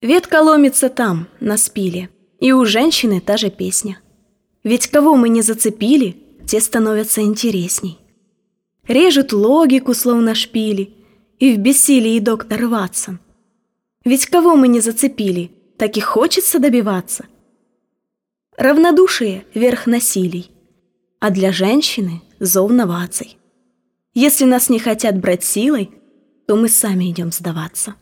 Ветка ломится там, на спиле, и у женщины та же песня. Ведь кого мы не зацепили, те становятся интересней. Режут логику, словно шпили, и в бессилии доктор Ватсон. Ведь кого мы не зацепили, так и хочется добиваться. Равнодушие — верх насилий, а для женщины — зов новаций. Если нас не хотят брать силой, то мы сами идем сдаваться.